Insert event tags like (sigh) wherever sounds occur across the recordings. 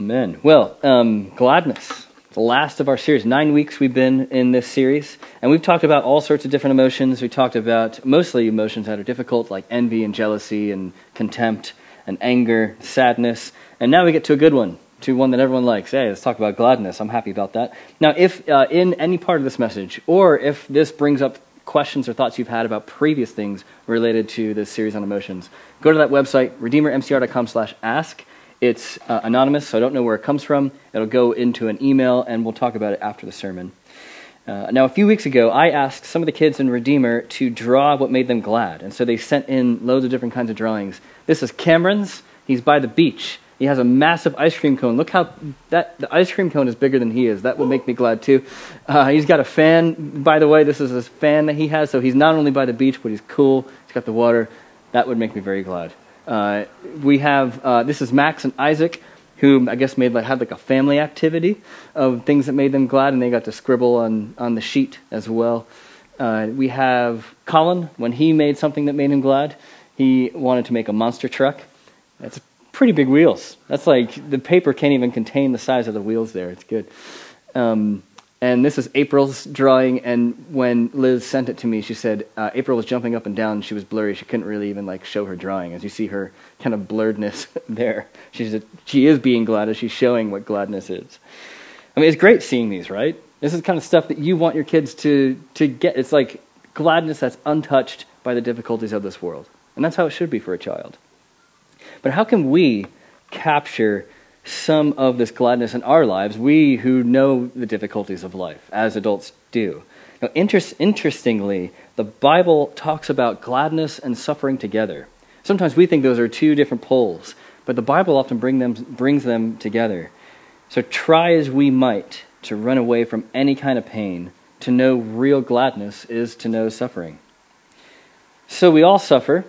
Amen. Well, um, gladness. The last of our series. Nine weeks we've been in this series, and we've talked about all sorts of different emotions. We talked about mostly emotions that are difficult, like envy and jealousy and contempt and anger, sadness. And now we get to a good one, to one that everyone likes. Hey, let's talk about gladness. I'm happy about that. Now, if uh, in any part of this message, or if this brings up questions or thoughts you've had about previous things related to this series on emotions, go to that website, redeemermcr.com slash ask it's uh, anonymous, so I don't know where it comes from. It'll go into an email, and we'll talk about it after the sermon. Uh, now, a few weeks ago, I asked some of the kids in Redeemer to draw what made them glad, and so they sent in loads of different kinds of drawings. This is Cameron's. He's by the beach. He has a massive ice cream cone. Look how that the ice cream cone is bigger than he is. That would make me glad too. Uh, he's got a fan. By the way, this is a fan that he has, so he's not only by the beach, but he's cool. He's got the water. That would make me very glad. Uh, we have uh, this is Max and Isaac, who I guess made like had like a family activity of things that made them glad, and they got to scribble on on the sheet as well. Uh, we have Colin when he made something that made him glad. He wanted to make a monster truck. That's pretty big wheels. That's like the paper can't even contain the size of the wheels there. It's good. Um, and this is April's drawing. And when Liz sent it to me, she said uh, April was jumping up and down. She was blurry. She couldn't really even like show her drawing. As you see her kind of blurredness (laughs) there, she's she is being glad as she's showing what gladness is. I mean, it's great seeing these, right? This is kind of stuff that you want your kids to to get. It's like gladness that's untouched by the difficulties of this world, and that's how it should be for a child. But how can we capture some of this gladness in our lives, we who know the difficulties of life, as adults do. Now, inter- interestingly, the Bible talks about gladness and suffering together. Sometimes we think those are two different poles, but the Bible often bring them, brings them together. So try as we might to run away from any kind of pain, to know real gladness is to know suffering. So we all suffer,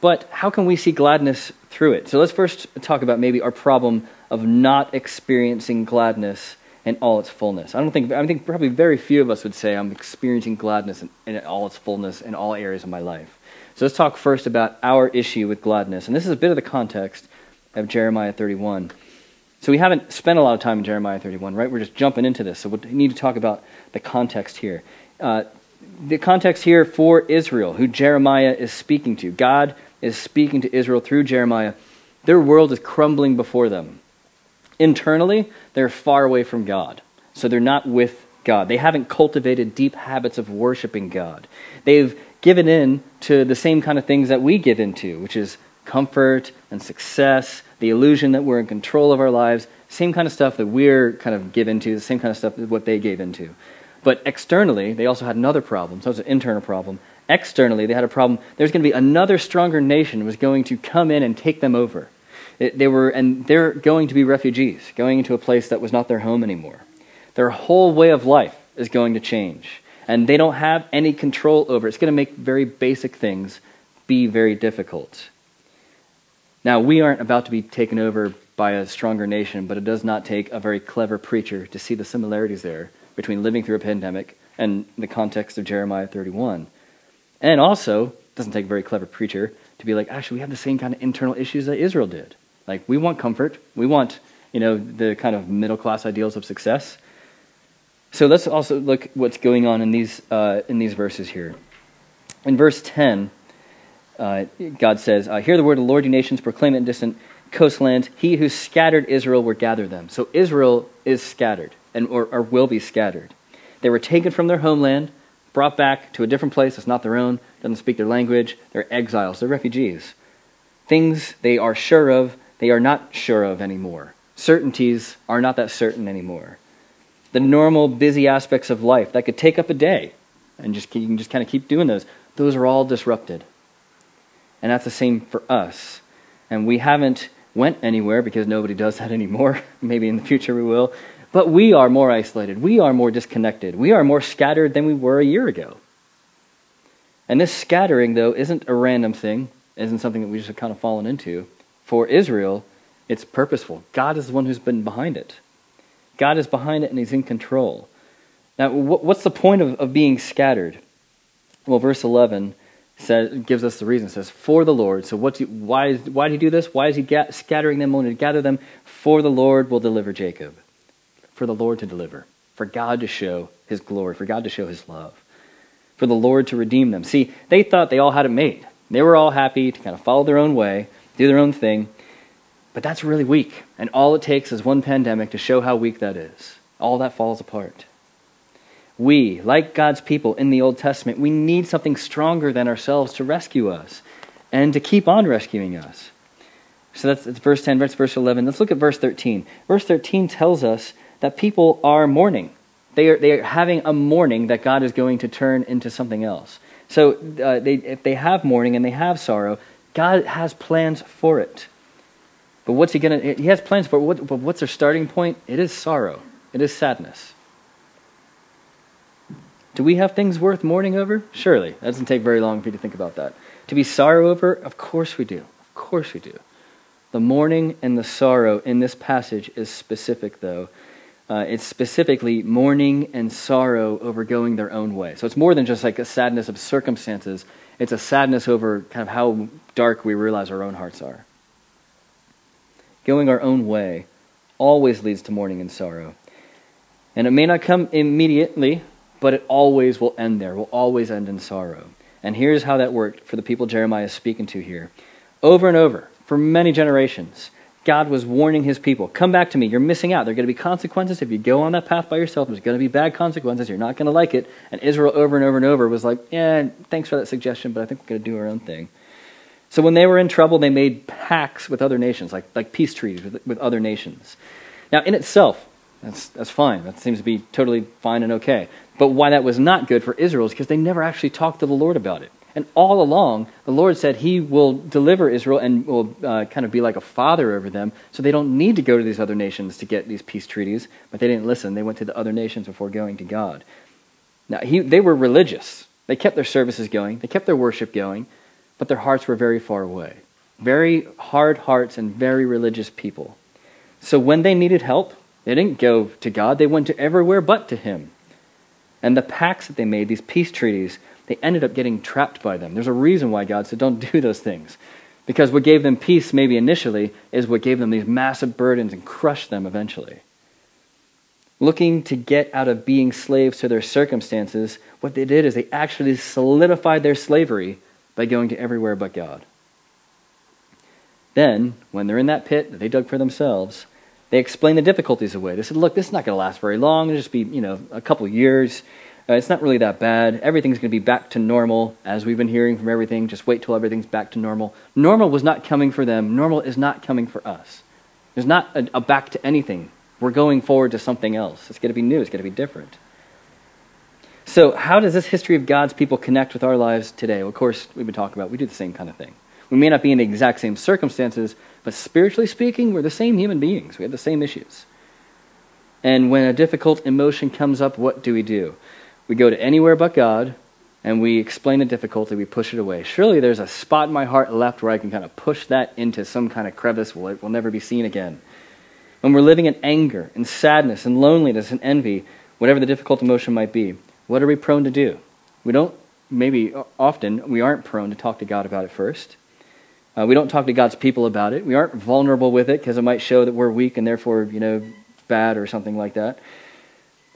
but how can we see gladness through it? So let's first talk about maybe our problem of not experiencing gladness in all its fullness. I don't think I think probably very few of us would say I'm experiencing gladness in, in all its fullness in all areas of my life. So let's talk first about our issue with gladness, and this is a bit of the context of Jeremiah 31. So we haven't spent a lot of time in Jeremiah 31, right? We're just jumping into this, so we need to talk about the context here. Uh, the context here for Israel, who Jeremiah is speaking to. God is speaking to Israel through Jeremiah, their world is crumbling before them. Internally, they're far away from God. So they're not with God. They haven't cultivated deep habits of worshiping God. They've given in to the same kind of things that we give into, which is comfort and success, the illusion that we're in control of our lives, same kind of stuff that we're kind of given to, the same kind of stuff that what they gave into. But externally, they also had another problem. So it's an internal problem externally, they had a problem. There's going to be another stronger nation was going to come in and take them over. They were, and they're going to be refugees, going into a place that was not their home anymore. Their whole way of life is going to change, and they don't have any control over it. It's going to make very basic things be very difficult. Now, we aren't about to be taken over by a stronger nation, but it does not take a very clever preacher to see the similarities there between living through a pandemic and the context of Jeremiah 31. And also, it doesn't take a very clever preacher to be like, actually, we have the same kind of internal issues that Israel did. Like, we want comfort. We want, you know, the kind of middle class ideals of success. So let's also look what's going on in these, uh, in these verses here. In verse 10, uh, God says, uh, Hear the word of the Lord, you nations, proclaim it in distant coastlands. He who scattered Israel will gather them. So Israel is scattered, and, or, or will be scattered. They were taken from their homeland brought back to a different place that's not their own, doesn't speak their language. They're exiles, they're refugees. Things they are sure of, they are not sure of anymore. Certainties are not that certain anymore. The normal busy aspects of life that could take up a day and just you can just kind of keep doing those, those are all disrupted. And that's the same for us. And we haven't went anywhere because nobody does that (laughs) anymore. Maybe in the future we will. But we are more isolated. We are more disconnected. We are more scattered than we were a year ago. And this scattering, though, isn't a random thing, isn't something that we just have kind of fallen into. For Israel, it's purposeful. God is the one who's been behind it. God is behind it and He's in control. Now, what's the point of, of being scattered? Well, verse 11 says, gives us the reason. It says, for the Lord. So what's he, why, why did he do this? Why is he scattering them? Only to gather them. For the Lord will deliver Jacob. For the Lord to deliver. For God to show his glory. For God to show his love. For the Lord to redeem them. See, they thought they all had it made. They were all happy to kind of follow their own way, do their own thing. But that's really weak. And all it takes is one pandemic to show how weak that is. All that falls apart. We, like God's people in the Old Testament, we need something stronger than ourselves to rescue us and to keep on rescuing us. So that's, that's verse 10, verse, verse 11. Let's look at verse 13. Verse 13 tells us that people are mourning. They are, they are having a mourning that God is going to turn into something else. So uh, they, if they have mourning and they have sorrow, God has plans for it. But what's he going to? He has plans for it. What, but what's their starting point? It is sorrow. It is sadness. Do we have things worth mourning over? Surely. That doesn't take very long for you to think about that. To be sorrow over? Of course we do. Of course we do. The mourning and the sorrow in this passage is specific, though. Uh, it's specifically mourning and sorrow over going their own way. So it's more than just like a sadness of circumstances, it's a sadness over kind of how dark we realize our own hearts are. Going our own way always leads to mourning and sorrow. And it may not come immediately, but it always will end there, will always end in sorrow. And here's how that worked for the people Jeremiah is speaking to here. Over and over, for many generations, God was warning his people come back to me. You're missing out. There are going to be consequences if you go on that path by yourself. There's going to be bad consequences. You're not going to like it. And Israel, over and over and over, was like, yeah, thanks for that suggestion, but I think we're going to do our own thing. So when they were in trouble, they made pacts with other nations, like, like peace treaties with, with other nations. Now, in itself, that's, that's fine. That seems to be totally fine and okay. But why that was not good for Israel is because they never actually talked to the Lord about it. And all along, the Lord said He will deliver Israel and will uh, kind of be like a father over them, so they don't need to go to these other nations to get these peace treaties. But they didn't listen. They went to the other nations before going to God. Now, he, they were religious. They kept their services going, they kept their worship going, but their hearts were very far away. Very hard hearts and very religious people. So when they needed help, they didn't go to God, they went to everywhere but to Him. And the pacts that they made, these peace treaties, they ended up getting trapped by them. There's a reason why God said, don't do those things. Because what gave them peace, maybe initially, is what gave them these massive burdens and crushed them eventually. Looking to get out of being slaves to their circumstances, what they did is they actually solidified their slavery by going to everywhere but God. Then, when they're in that pit that they dug for themselves, they explained the difficulties away. They said, look, this is not going to last very long. It'll just be, you know, a couple years. Uh, it's not really that bad. Everything's going to be back to normal, as we've been hearing from everything. Just wait till everything's back to normal. Normal was not coming for them. Normal is not coming for us. There's not a, a back to anything. We're going forward to something else. It's going to be new. It's going to be different. So, how does this history of God's people connect with our lives today? Well, of course, we've been talking about we do the same kind of thing. We may not be in the exact same circumstances, but spiritually speaking, we're the same human beings. We have the same issues. And when a difficult emotion comes up, what do we do? We go to anywhere but God, and we explain the difficulty, we push it away. Surely there's a spot in my heart left where I can kind of push that into some kind of crevice where it will never be seen again. When we're living in anger and sadness and loneliness and envy, whatever the difficult emotion might be, what are we prone to do? We don't, maybe often, we aren't prone to talk to God about it first. Uh, we don't talk to God's people about it. We aren't vulnerable with it because it might show that we're weak and therefore, you know, bad or something like that.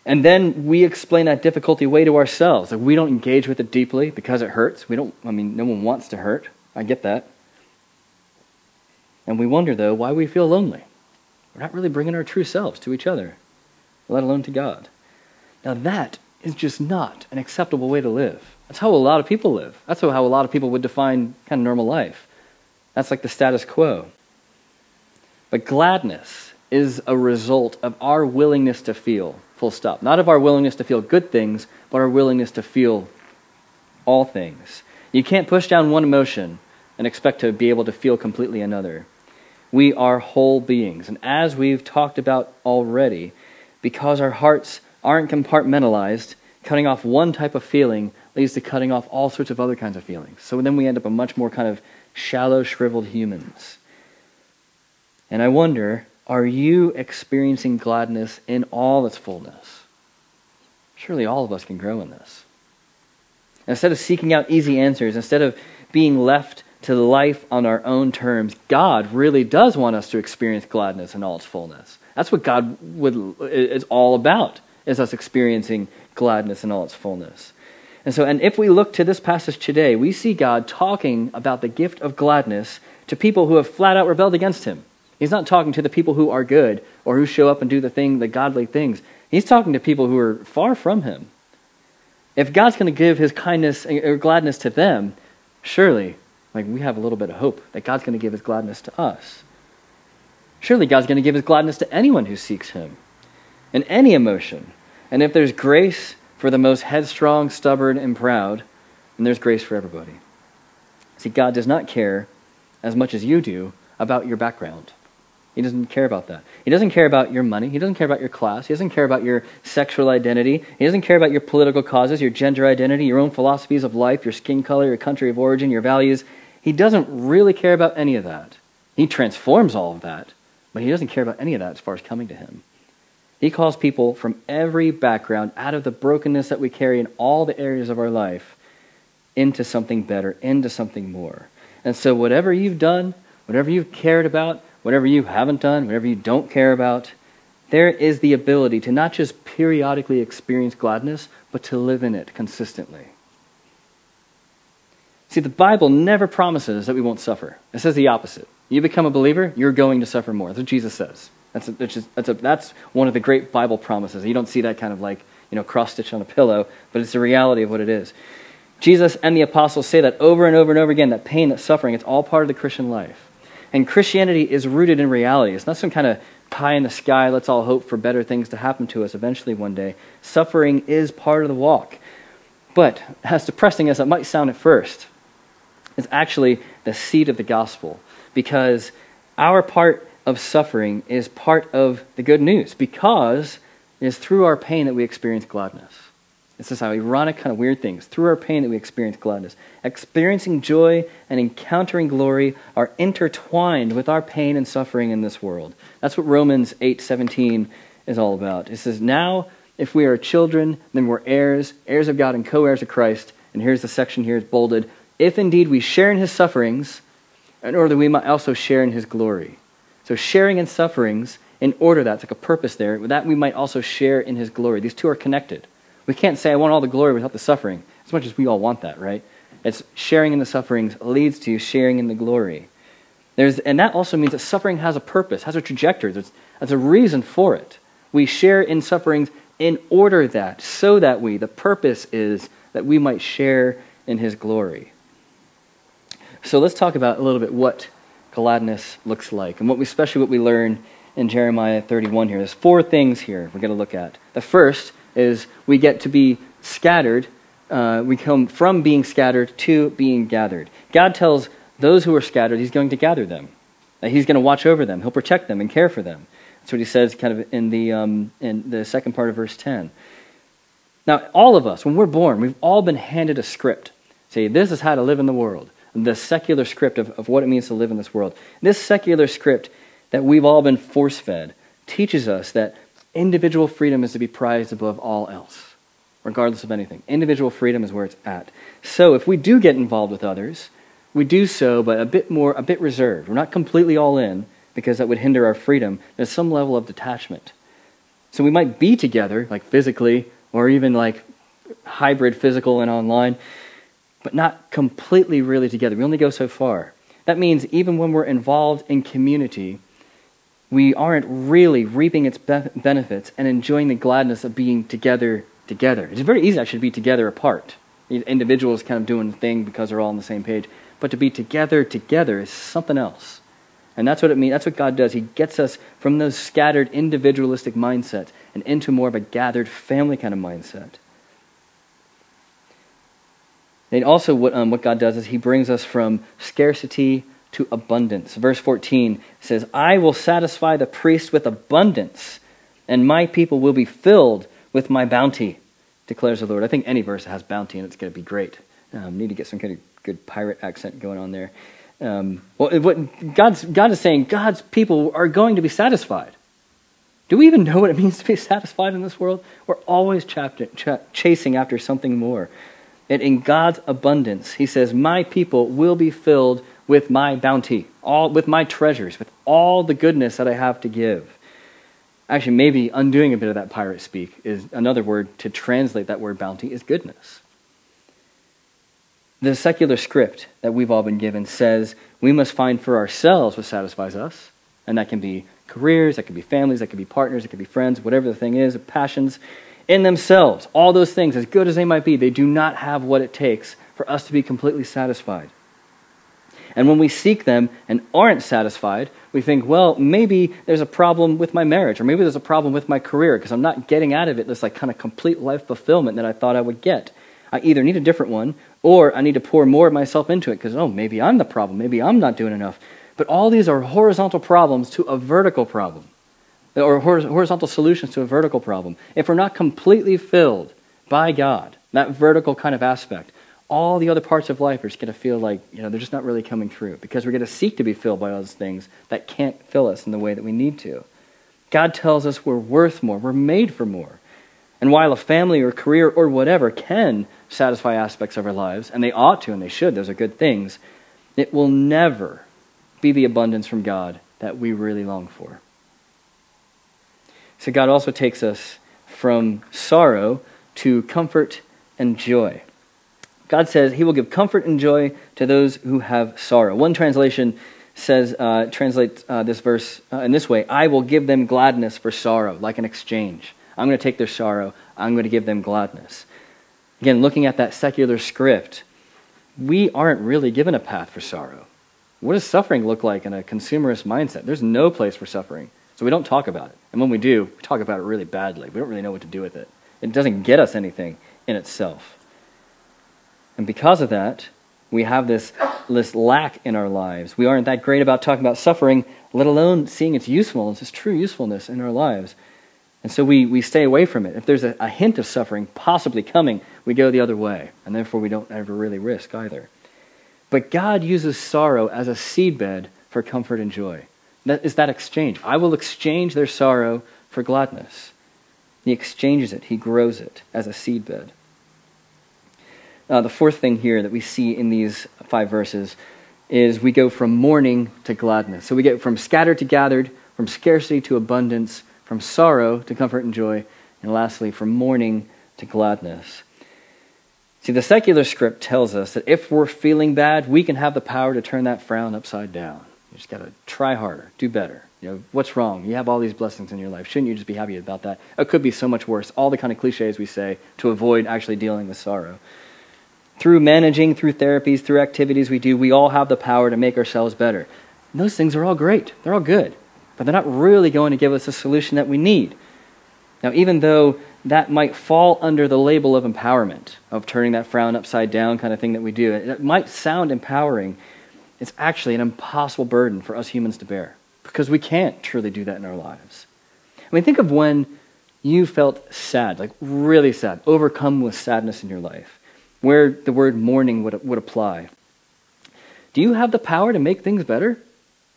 And then we explain that difficulty away to ourselves. Like we don't engage with it deeply because it hurts. We don't, I mean, no one wants to hurt. I get that. And we wonder, though, why we feel lonely. We're not really bringing our true selves to each other, let alone to God. Now, that is just not an acceptable way to live. That's how a lot of people live. That's how a lot of people would define kind of normal life. That's like the status quo. But gladness is a result of our willingness to feel, full stop. Not of our willingness to feel good things, but our willingness to feel all things. You can't push down one emotion and expect to be able to feel completely another. We are whole beings. And as we've talked about already, because our hearts aren't compartmentalized, cutting off one type of feeling leads to cutting off all sorts of other kinds of feelings. So then we end up a much more kind of shallow, shriveled humans. And I wonder are you experiencing gladness in all its fullness? Surely all of us can grow in this. Instead of seeking out easy answers, instead of being left to life on our own terms, God really does want us to experience gladness in all its fullness. That's what God would, is all about, is us experiencing gladness in all its fullness. And so, and if we look to this passage today, we see God talking about the gift of gladness to people who have flat out rebelled against him. He's not talking to the people who are good or who show up and do the thing, the godly things. He's talking to people who are far from him. If God's going to give his kindness or gladness to them, surely, like we have a little bit of hope that God's going to give his gladness to us. Surely God's going to give his gladness to anyone who seeks him in any emotion. And if there's grace for the most headstrong, stubborn, and proud, then there's grace for everybody. See, God does not care as much as you do about your background. He doesn't care about that. He doesn't care about your money. He doesn't care about your class. He doesn't care about your sexual identity. He doesn't care about your political causes, your gender identity, your own philosophies of life, your skin color, your country of origin, your values. He doesn't really care about any of that. He transforms all of that, but he doesn't care about any of that as far as coming to him. He calls people from every background out of the brokenness that we carry in all the areas of our life into something better, into something more. And so, whatever you've done, whatever you've cared about, whatever you haven't done, whatever you don't care about, there is the ability to not just periodically experience gladness, but to live in it consistently. See, the Bible never promises that we won't suffer. It says the opposite. You become a believer, you're going to suffer more. That's what Jesus says. That's, a, that's, just, that's, a, that's one of the great Bible promises. You don't see that kind of like, you know, cross stitch on a pillow, but it's the reality of what it is. Jesus and the apostles say that over and over and over again that pain, that suffering, it's all part of the Christian life. And Christianity is rooted in reality. It's not some kind of pie in the sky, let's all hope for better things to happen to us eventually one day. Suffering is part of the walk. But, as depressing as it might sound at first, it's actually the seed of the gospel because our part of suffering is part of the good news because it is through our pain that we experience gladness. This is how ironic, kind of weird things. Through our pain that we experience gladness. Experiencing joy and encountering glory are intertwined with our pain and suffering in this world. That's what Romans 8:17 is all about. It says, "Now if we are children, then we're heirs, heirs of God and co-heirs of Christ." And here's the section here is bolded, "If indeed we share in his sufferings, in order that we might also share in his glory." So sharing in sufferings in order that's like a purpose there, that we might also share in his glory. These two are connected. We can't say, I want all the glory without the suffering, as much as we all want that, right? It's sharing in the sufferings leads to sharing in the glory. There's, and that also means that suffering has a purpose, has a trajectory. There's, there's a reason for it. We share in sufferings in order that, so that we, the purpose is that we might share in his glory. So let's talk about a little bit what gladness looks like, and what we, especially what we learn in Jeremiah 31 here. There's four things here we're going to look at. The first is we get to be scattered. Uh, we come from being scattered to being gathered. God tells those who are scattered, He's going to gather them. That He's going to watch over them. He'll protect them and care for them. That's what He says, kind of in the um, in the second part of verse 10. Now, all of us, when we're born, we've all been handed a script. Say, this is how to live in the world. The secular script of, of what it means to live in this world. This secular script that we've all been force fed teaches us that individual freedom is to be prized above all else, regardless of anything. Individual freedom is where it's at. So if we do get involved with others, we do so, but a bit more, a bit reserved. We're not completely all in because that would hinder our freedom. There's some level of detachment. So we might be together, like physically, or even like hybrid physical and online, but not completely really together. We only go so far. That means even when we're involved in community, we aren't really reaping its be- benefits and enjoying the gladness of being together together. It's very easy actually to be together apart. Individuals kind of doing the thing because they're all on the same page. But to be together together is something else. And that's what it means. That's what God does. He gets us from those scattered individualistic mindsets and into more of a gathered family kind of mindset. And also, what, um, what God does is He brings us from scarcity to abundance. Verse 14 says, I will satisfy the priest with abundance, and my people will be filled with my bounty, declares the Lord. I think any verse that has bounty in it's going to be great. Um, need to get some kind of good pirate accent going on there. Um, well, what God's, God is saying, God's people are going to be satisfied. Do we even know what it means to be satisfied in this world? We're always ch- ch- chasing after something more. And in God's abundance, he says, My people will be filled with my bounty, all with my treasures, with all the goodness that I have to give. Actually, maybe undoing a bit of that pirate speak is another word to translate that word bounty is goodness. The secular script that we've all been given says we must find for ourselves what satisfies us, and that can be careers, that can be families, that can be partners, that can be friends, whatever the thing is, passions in themselves. All those things, as good as they might be, they do not have what it takes for us to be completely satisfied. And when we seek them and aren't satisfied, we think, well, maybe there's a problem with my marriage, or maybe there's a problem with my career because I'm not getting out of it this like kind of complete life fulfillment that I thought I would get. I either need a different one, or I need to pour more of myself into it because, oh, maybe I'm the problem. Maybe I'm not doing enough. But all these are horizontal problems to a vertical problem, or horizontal solutions to a vertical problem. If we're not completely filled by God, that vertical kind of aspect, all the other parts of life are just going to feel like you know they're just not really coming through because we're going to seek to be filled by those things that can't fill us in the way that we need to. God tells us we're worth more, we're made for more. And while a family or career or whatever can satisfy aspects of our lives, and they ought to and they should, those are good things, it will never be the abundance from God that we really long for. So God also takes us from sorrow to comfort and joy. God says he will give comfort and joy to those who have sorrow. One translation says, uh, translates uh, this verse uh, in this way I will give them gladness for sorrow, like an exchange. I'm going to take their sorrow, I'm going to give them gladness. Again, looking at that secular script, we aren't really given a path for sorrow. What does suffering look like in a consumerist mindset? There's no place for suffering, so we don't talk about it. And when we do, we talk about it really badly. We don't really know what to do with it. It doesn't get us anything in itself. And because of that, we have this, this lack in our lives. We aren't that great about talking about suffering, let alone seeing its usefulness, its true usefulness in our lives. And so we, we stay away from it. If there's a, a hint of suffering possibly coming, we go the other way. And therefore, we don't ever really risk either. But God uses sorrow as a seedbed for comfort and joy. That is that exchange. I will exchange their sorrow for gladness. He exchanges it, he grows it as a seedbed. Uh, the fourth thing here that we see in these five verses is we go from mourning to gladness. So we get from scattered to gathered, from scarcity to abundance, from sorrow to comfort and joy, and lastly, from mourning to gladness. See, the secular script tells us that if we're feeling bad, we can have the power to turn that frown upside down. You just got to try harder, do better. You know, what's wrong? You have all these blessings in your life. Shouldn't you just be happy about that? It could be so much worse. All the kind of cliches we say to avoid actually dealing with sorrow. Through managing, through therapies, through activities we do, we all have the power to make ourselves better. And those things are all great. They're all good. But they're not really going to give us a solution that we need. Now, even though that might fall under the label of empowerment, of turning that frown upside down kind of thing that we do, it might sound empowering. It's actually an impossible burden for us humans to bear because we can't truly do that in our lives. I mean, think of when you felt sad, like really sad, overcome with sadness in your life where the word mourning would, would apply. Do you have the power to make things better?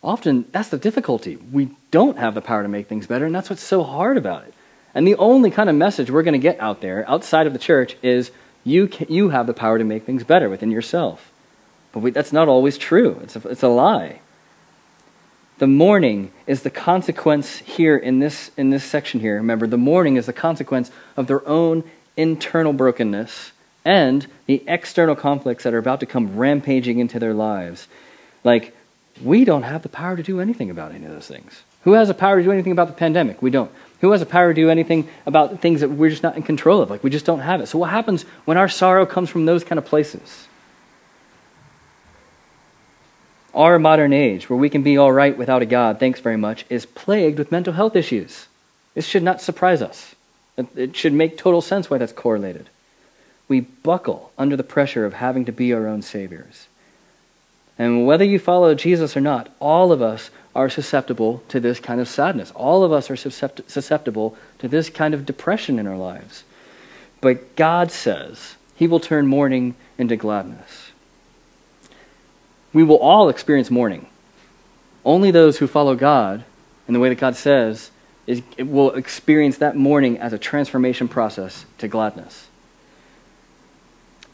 Often, that's the difficulty. We don't have the power to make things better, and that's what's so hard about it. And the only kind of message we're going to get out there, outside of the church, is you, can, you have the power to make things better within yourself. But we, that's not always true, it's a, it's a lie. The mourning is the consequence here in this, in this section here. Remember, the mourning is the consequence of their own internal brokenness and the external conflicts that are about to come rampaging into their lives. Like, we don't have the power to do anything about any of those things. Who has the power to do anything about the pandemic? We don't. Who has the power to do anything about things that we're just not in control of? Like, we just don't have it. So, what happens when our sorrow comes from those kind of places? Our modern age, where we can be all right without a God, thanks very much, is plagued with mental health issues. This should not surprise us. It should make total sense why that's correlated we buckle under the pressure of having to be our own saviors. And whether you follow Jesus or not, all of us are susceptible to this kind of sadness. All of us are susceptible to this kind of depression in our lives. But God says He will turn mourning into gladness. We will all experience mourning. Only those who follow God in the way that God says is, will experience that mourning as a transformation process to gladness.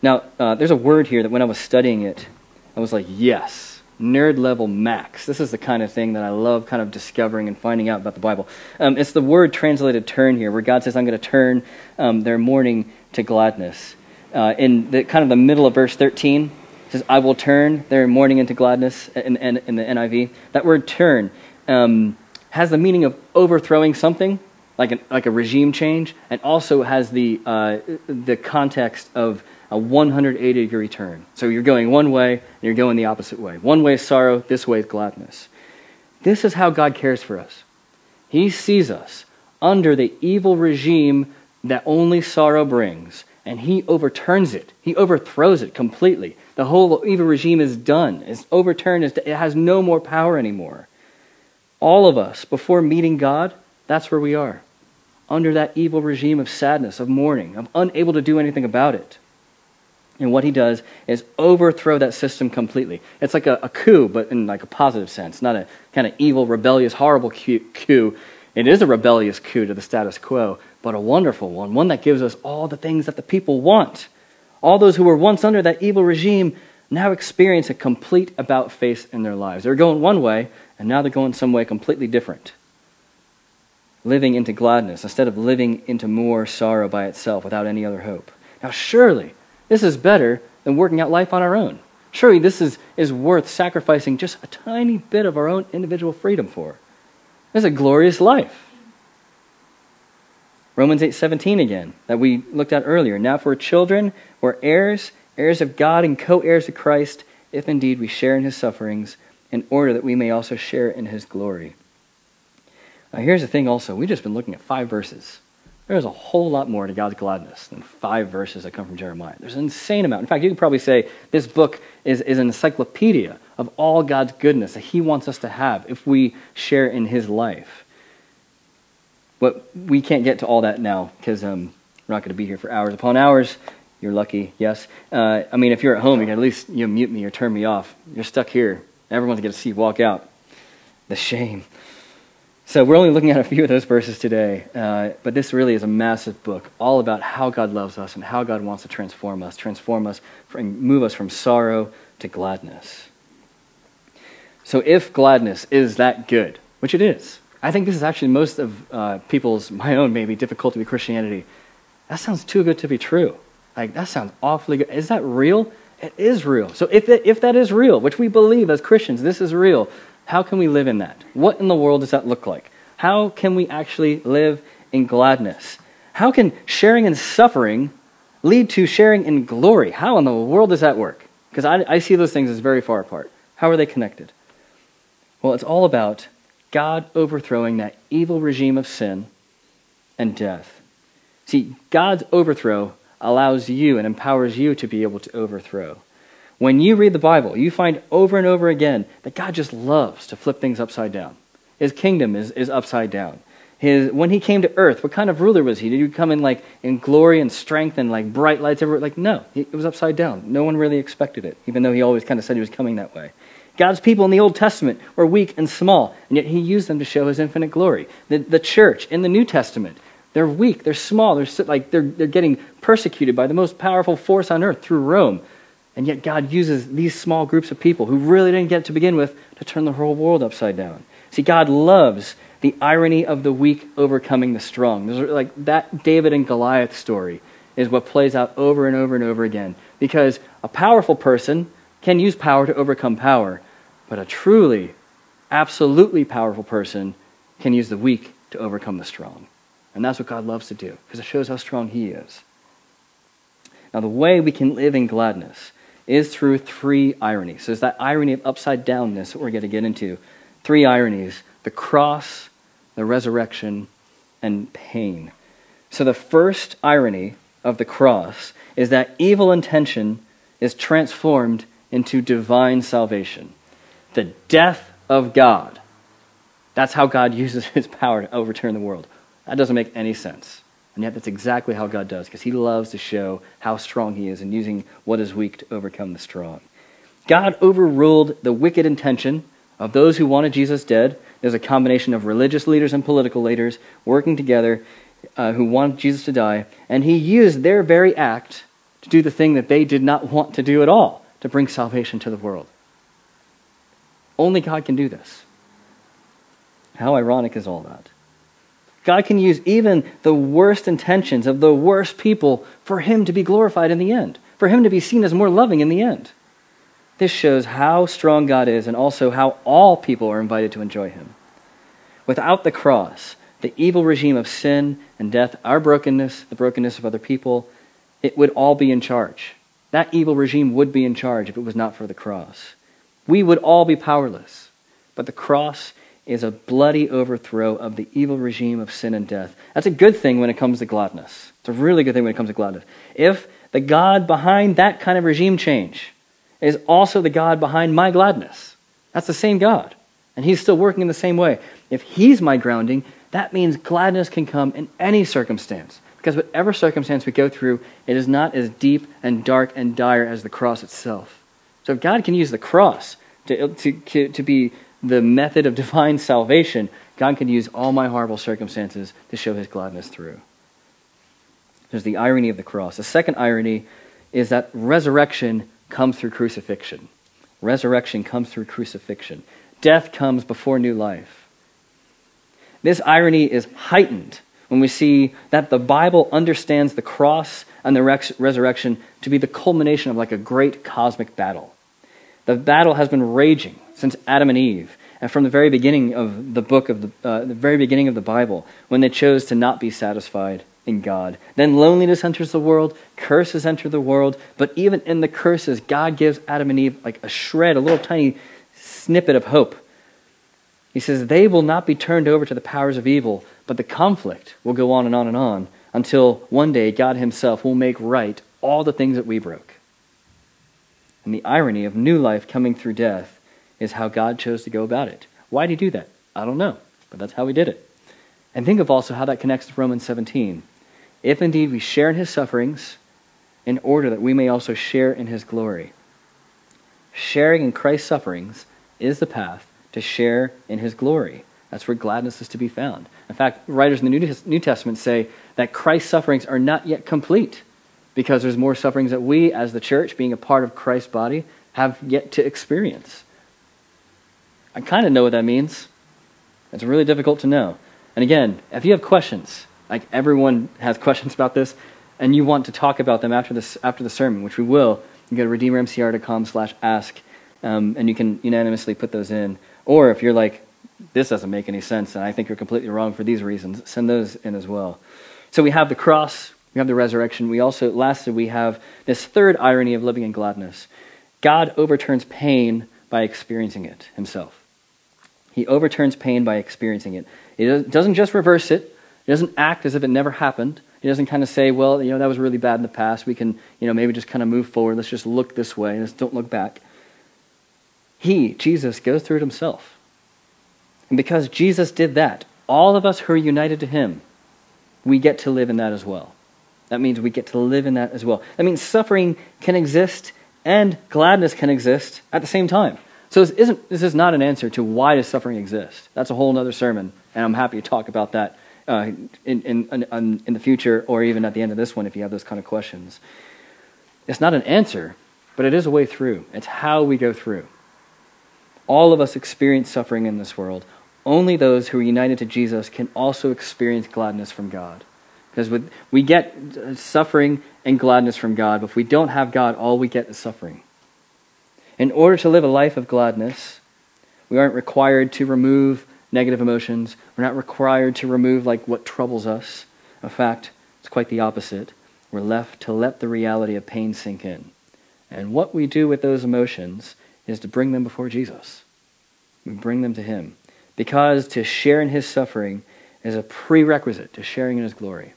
Now, uh, there's a word here that when I was studying it, I was like, yes, nerd level max. This is the kind of thing that I love kind of discovering and finding out about the Bible. Um, it's the word translated turn here, where God says, I'm going to turn um, their mourning to gladness. Uh, in the kind of the middle of verse 13, it says, I will turn their mourning into gladness in, in, in the NIV. That word turn um, has the meaning of overthrowing something like, an, like a regime change, and also has the, uh, the context of a 180 degree turn. So you're going one way, and you're going the opposite way. One way is sorrow, this way is gladness. This is how God cares for us. He sees us under the evil regime that only sorrow brings, and He overturns it. He overthrows it completely. The whole evil regime is done, it's overturned, it has no more power anymore. All of us, before meeting God, that's where we are under that evil regime of sadness, of mourning, of unable to do anything about it. And what he does is overthrow that system completely. It's like a, a coup, but in like a positive sense, not a kind of evil, rebellious, horrible coup. It is a rebellious coup to the status quo, but a wonderful one, one that gives us all the things that the people want. All those who were once under that evil regime now experience a complete about face in their lives. They're going one way, and now they're going some way completely different living into gladness instead of living into more sorrow by itself without any other hope. Now, surely this is better than working out life on our own. Surely this is, is worth sacrificing just a tiny bit of our own individual freedom for. It's a glorious life. Romans 8:17 again, that we looked at earlier. Now we're children, we're heirs, heirs of God and co-heirs of Christ, if indeed we share in his sufferings, in order that we may also share in his glory. Now, here's the thing also we've just been looking at five verses. There's a whole lot more to God's gladness than five verses that come from Jeremiah. There's an insane amount. In fact, you could probably say this book is, is an encyclopedia of all God's goodness that He wants us to have if we share in His life. But we can't get to all that now because um, we're not going to be here for hours upon hours. You're lucky, yes. Uh, I mean, if you're at home, you can at least you know, mute me or turn me off. You're stuck here. Everyone's going to see you walk out. The shame. So we're only looking at a few of those verses today, uh, but this really is a massive book, all about how God loves us and how God wants to transform us, transform us, and move us from sorrow to gladness. So if gladness is that good, which it is, I think this is actually most of uh, people's, my own maybe, difficulty with Christianity. That sounds too good to be true. Like, that sounds awfully good. Is that real? It is real. So if, it, if that is real, which we believe as Christians, this is real, how can we live in that? What in the world does that look like? How can we actually live in gladness? How can sharing in suffering lead to sharing in glory? How in the world does that work? Because I, I see those things as very far apart. How are they connected? Well, it's all about God overthrowing that evil regime of sin and death. See, God's overthrow allows you and empowers you to be able to overthrow. When you read the Bible, you find over and over again that God just loves to flip things upside down. His kingdom is, is upside down. His, when he came to earth, what kind of ruler was he? Did he come in like in glory and strength and like bright lights everywhere? Like, no, it was upside down. No one really expected it, even though he always kind of said he was coming that way. God's people in the Old Testament were weak and small, and yet he used them to show his infinite glory. The, the church in the New Testament, they're weak, they're small, they're, like, they're, they're getting persecuted by the most powerful force on earth through Rome. And yet God uses these small groups of people who really didn't get to begin with to turn the whole world upside down. See, God loves the irony of the weak overcoming the strong. Like that David and Goliath story is what plays out over and over and over again. Because a powerful person can use power to overcome power, but a truly, absolutely powerful person can use the weak to overcome the strong. And that's what God loves to do, because it shows how strong He is. Now, the way we can live in gladness is through three ironies. So there's that irony of upside downness that we're going to get into. Three ironies the cross, the resurrection, and pain. So the first irony of the cross is that evil intention is transformed into divine salvation. The death of God. That's how God (laughs) uses his power to overturn the world. That doesn't make any sense. And yet, that's exactly how God does, because He loves to show how strong He is in using what is weak to overcome the strong. God overruled the wicked intention of those who wanted Jesus dead. There's a combination of religious leaders and political leaders working together uh, who wanted Jesus to die, and He used their very act to do the thing that they did not want to do at all, to bring salvation to the world. Only God can do this. How ironic is all that? God can use even the worst intentions of the worst people for Him to be glorified in the end, for Him to be seen as more loving in the end. This shows how strong God is and also how all people are invited to enjoy Him. Without the cross, the evil regime of sin and death, our brokenness, the brokenness of other people, it would all be in charge. That evil regime would be in charge if it was not for the cross. We would all be powerless. But the cross is a bloody overthrow of the evil regime of sin and death. That's a good thing when it comes to gladness. It's a really good thing when it comes to gladness. If the God behind that kind of regime change is also the God behind my gladness, that's the same God. And He's still working in the same way. If He's my grounding, that means gladness can come in any circumstance. Because whatever circumstance we go through, it is not as deep and dark and dire as the cross itself. So if God can use the cross to, to, to be the method of (laughs) divine salvation, God can use all my horrible circumstances to show his gladness through. There's the irony of the cross. The second irony is that resurrection comes through crucifixion. Resurrection comes through crucifixion. Death comes before new life. This irony is heightened when we see that the Bible understands the cross and the resurrection to be the culmination of like a great cosmic battle. The battle has been raging since Adam and Eve, and from the very beginning of the book of the, uh, the very beginning of the Bible, when they chose to not be satisfied in God. Then loneliness enters the world, curses enter the world, but even in the curses, God gives Adam and Eve like a shred, a little tiny snippet of hope. He says, They will not be turned over to the powers of evil, but the conflict will go on and on and on until one day God Himself will make right all the things that we broke. And the irony of new life coming through death is how God chose to go about it. Why did he do that? I don't know, but that's how he did it. And think of also how that connects to Romans 17. If indeed we share in his sufferings, in order that we may also share in his glory. Sharing in Christ's sufferings is the path to share in his glory. That's where gladness is to be found. In fact, writers in the New Testament say that Christ's sufferings are not yet complete because there's more sufferings that we, as the church, being a part of Christ's body, have yet to experience. I kind of know what that means. It's really difficult to know. And again, if you have questions, like everyone has (laughs) questions about this, and you want to talk about them after this after the sermon, which we will, you go to redeemermcr.com slash ask, um, and you can unanimously put those in. Or if you're like, this doesn't make any sense, and I think you're completely wrong for these reasons, send those in as well. So we have the cross, we have the resurrection. We also, lastly, we have this third irony of living in gladness. God overturns pain by experiencing it himself. He overturns pain by experiencing it. It doesn't just reverse it. It doesn't act as if it never happened. He doesn't kind of say, well, you know, that was really bad in the past. We can, you know, maybe just kind of move forward. Let's just look this way. Let's don't look back. He, Jesus, goes through it himself. And because Jesus did that, all of us who are united to him, we get to live in that as well. That means we get to live in that as well. That means suffering can exist and gladness can exist at the same time. So this, isn't, this is not an answer to why does suffering exist. That's a whole other sermon, and I'm happy to talk about that uh, in, in, in, in the future or even at the end of this one if you have those kind of questions. It's not an answer, but it is a way through. It's how we go through. All of us experience suffering in this world. Only those who are united to Jesus can also experience gladness from God. Because we get uh, suffering and gladness from God, but if we don't have God, all we get is suffering. In order to live a life of gladness, we aren't required to remove negative emotions. We're not required to remove like what troubles us. In fact, it's quite the opposite. We're left to let the reality of pain sink in. And what we do with those emotions is to bring them before Jesus. We bring them to him. Because to share in his suffering is a prerequisite to sharing in his glory.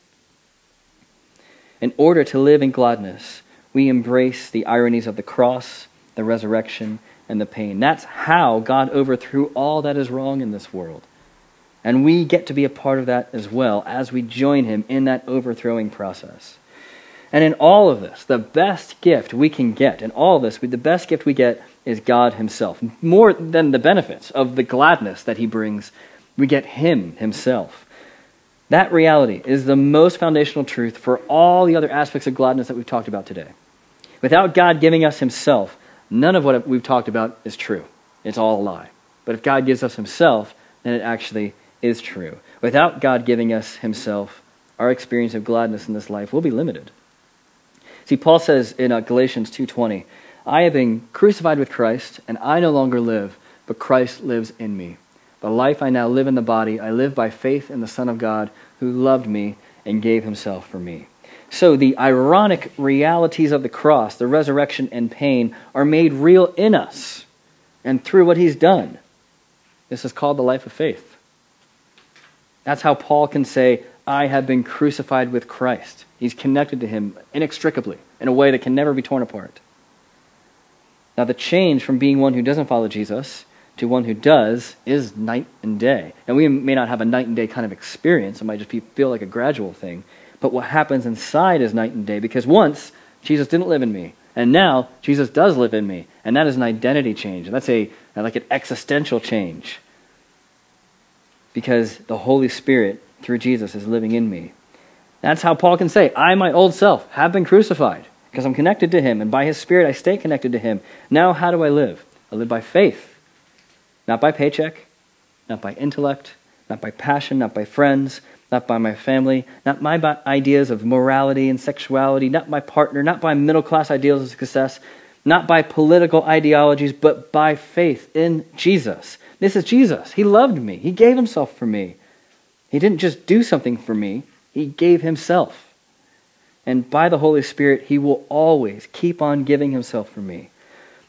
In order to live in gladness, we embrace the ironies of the cross the resurrection, and the pain. That's how God overthrew all that is wrong in this world. And we get to be a part of that as well as we join him in that overthrowing process. And in all of this, the best gift we can get, in all of this, the best gift we get is God himself. More than the benefits of the gladness that he brings, we get him himself. That reality is the most foundational truth for all the other aspects of gladness that we've talked about today. Without God giving us Himself, none of what we've talked about is true. It's all a lie. But if God gives us Himself, then it actually is true. Without God giving us Himself, our experience of gladness in this life will be limited. See, Paul says in uh, Galatians 2:20, "I have been crucified with Christ, and I no longer live, but Christ lives in me. The life I now live in the body, I live by faith in the Son of God, who loved me and gave Himself for me." So the ironic realities of the cross, the resurrection and pain, are made real in us and through what He's done. This is called the life of faith. That's how Paul can say, I have been crucified with Christ. He's connected to him inextricably in a way that can never be torn apart. Now, the change from being one who doesn't follow Jesus to one who does is night and day. And we may not have a night and day kind of experience, it might just be, feel like a gradual thing. But what happens inside is night and day because once Jesus didn't live in me, and now Jesus does live in me. And that is an identity change. And that's a uh, like an existential change. Because the Holy Spirit through Jesus is living in me. That's how Paul can say, I, my old self, have been crucified because I'm connected to him, and by his Spirit I stay connected to him. Now, how do I live? I live by faith, not by paycheck, not by intellect, not by passion, not by friends, not by my family, not my ideas of morality and sexuality, not my partner, not by middle class ideals of success, not by political ideologies, but by faith in Jesus. This is Jesus. He loved me, He gave Himself for me. He didn't just do something for me, He gave Himself. And by the Holy Spirit, He will always keep on giving Himself for me.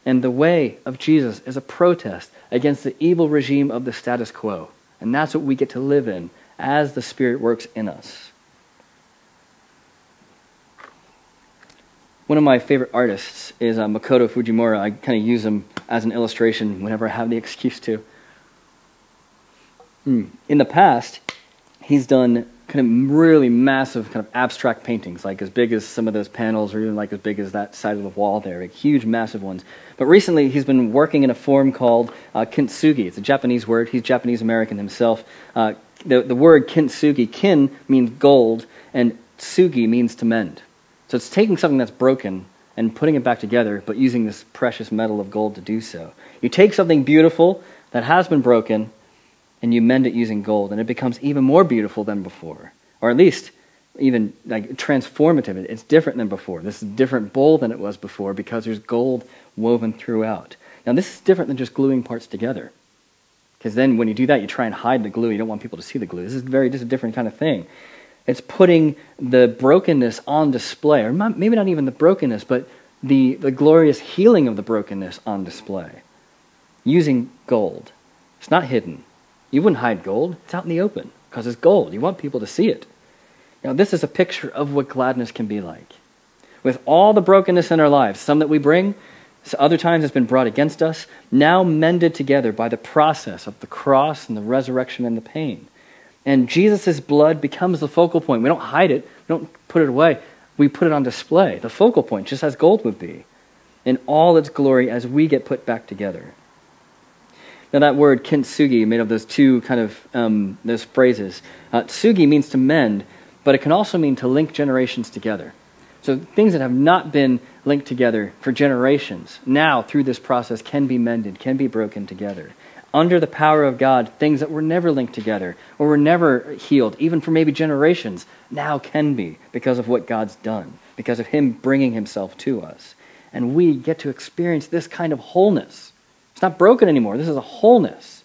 And the way of Jesus is a protest against the evil regime of the status quo. And that's what we get to live in as the Spirit works in us. One of my favorite artists is uh, Makoto Fujimura. I kind of use him as an illustration whenever I have the (laughs) excuse to. Mm. In the past, he's done kind of really massive kind of abstract paintings, like as big as some of those panels, or even like as big as that side of the wall there, like huge, massive ones. But recently, he's been working in a form called uh, kintsugi. It's a Japanese word. He's Japanese American himself. Uh, the, the word kintsugi, kin means gold, and sugi means to mend. So it's taking something that's broken and putting it back together, but using this precious metal of gold to do so. You take something beautiful that has been broken, and you mend it using gold, and it becomes even more beautiful than before, or at least even like transformative. It's different than before. This is a different bowl than it was before because there's gold woven throughout. Now, this is different than just gluing parts together. Because then when you do that, you try and hide the glue. You don't want people to see the glue. This is very just a different kind of thing. It's putting the brokenness on display, or maybe not even the brokenness, but the, the glorious healing of the brokenness on display using gold. It's not hidden. You wouldn't hide gold. It's out in the open because it's gold. You want people to see it. Now, this is a picture of what gladness can be like. With all the brokenness in our lives, some that we bring, other times it's been brought against us, now mended together by the process of the cross and the resurrection and the pain. And Jesus' blood becomes the focal point. We don't hide it, we don't put it away. We put it on display, the focal point, just as gold would be, in all its glory as we get put back together. Now, that word kintsugi, made of those two kind of um, those phrases, uh, tsugi means to mend, but it can also mean to link generations together. So things that have not been linked together for generations now through this process can be mended, can be broken together. Under the power of God, things that were never linked together or were never healed, even for maybe generations, now can be because of what God's done, because of Him bringing Himself to us. And we get to experience this kind of wholeness. It's not broken anymore. This is a wholeness.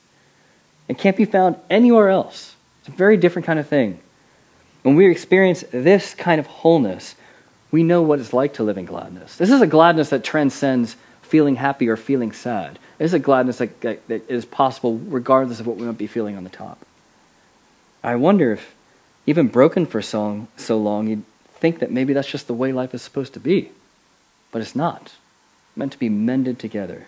It can't be found anywhere else. It's a very different kind of thing. When we experience this kind of wholeness, we know what it's like to live in gladness. This is a gladness that transcends feeling happy or feeling sad. This is a gladness that, that, that is possible regardless of what we might be feeling on the top. I wonder if, even broken for so, so long, you'd think that maybe that's just the way life is supposed to be. But it's not. It's meant to be mended together.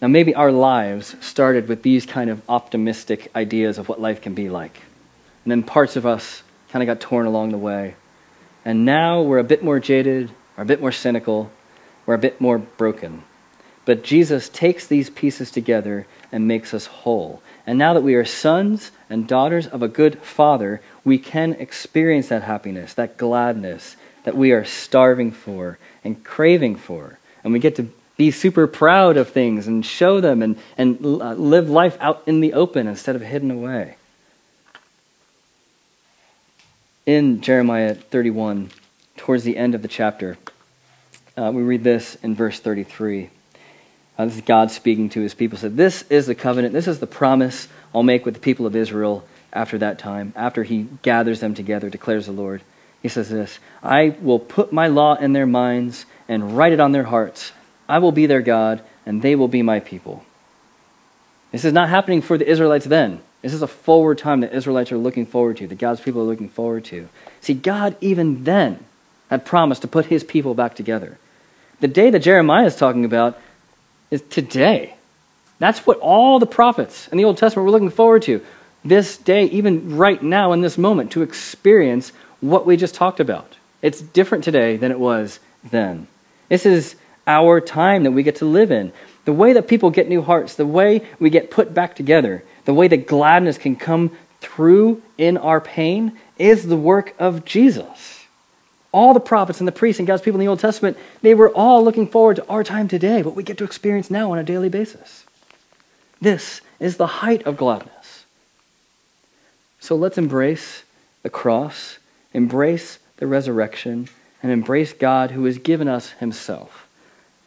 Now, maybe our lives started with these kind of optimistic ideas of what life can be like. And then parts of us kind of got torn along the way. And now we're a bit more jaded, or a bit more cynical, we're a bit more broken. But Jesus takes these pieces together and makes us whole. And now that we are sons and daughters of a good father, we can experience that happiness, that gladness that we are starving for and craving for. And we get to be super proud of things and show them and, and uh, live life out in the open instead of hidden away. In Jeremiah 31, towards the end of the chapter, uh, we read this in verse 33. Uh, this is God speaking to his people. Said, "This is the covenant. This is the promise I'll make with the people of Israel after that time, after He gathers them together," declares the Lord. He says this: "I will put my law in their minds and write it on their hearts. I will be their God, and they will be my people. This is not happening for the Israelites then. This is a forward time that Israelites are looking forward to, that God's people are looking forward to. See, God even then had promised to put his people back together. The day that Jeremiah is talking about is today. That's what all the prophets in the Old Testament were looking forward to. This day, even right now in this moment, to experience what we just talked about. It's different today than it was then. This is our time that we get to live in. The way that people get new hearts, the way we get put back together, the way that gladness can come through in our pain is the work of Jesus. All the prophets and the priests and God's people in the Old Testament, they were all looking forward to our time today, what we get to experience now on a daily basis. This is the height of gladness. So let's embrace the cross, embrace the resurrection, and embrace God who has given us Himself.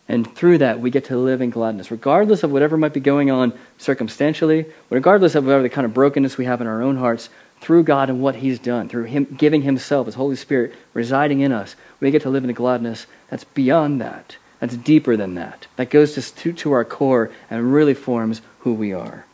And through that, we get to live in gladness, regardless of whatever might be going on circumstantially, regardless of whatever the kind of brokenness we have in our own hearts, through God and what He's done, through Him giving Himself, His Holy Spirit residing in us, we get to live in a gladness that's beyond that, that's deeper than that, that goes to, to our core and really forms who we are.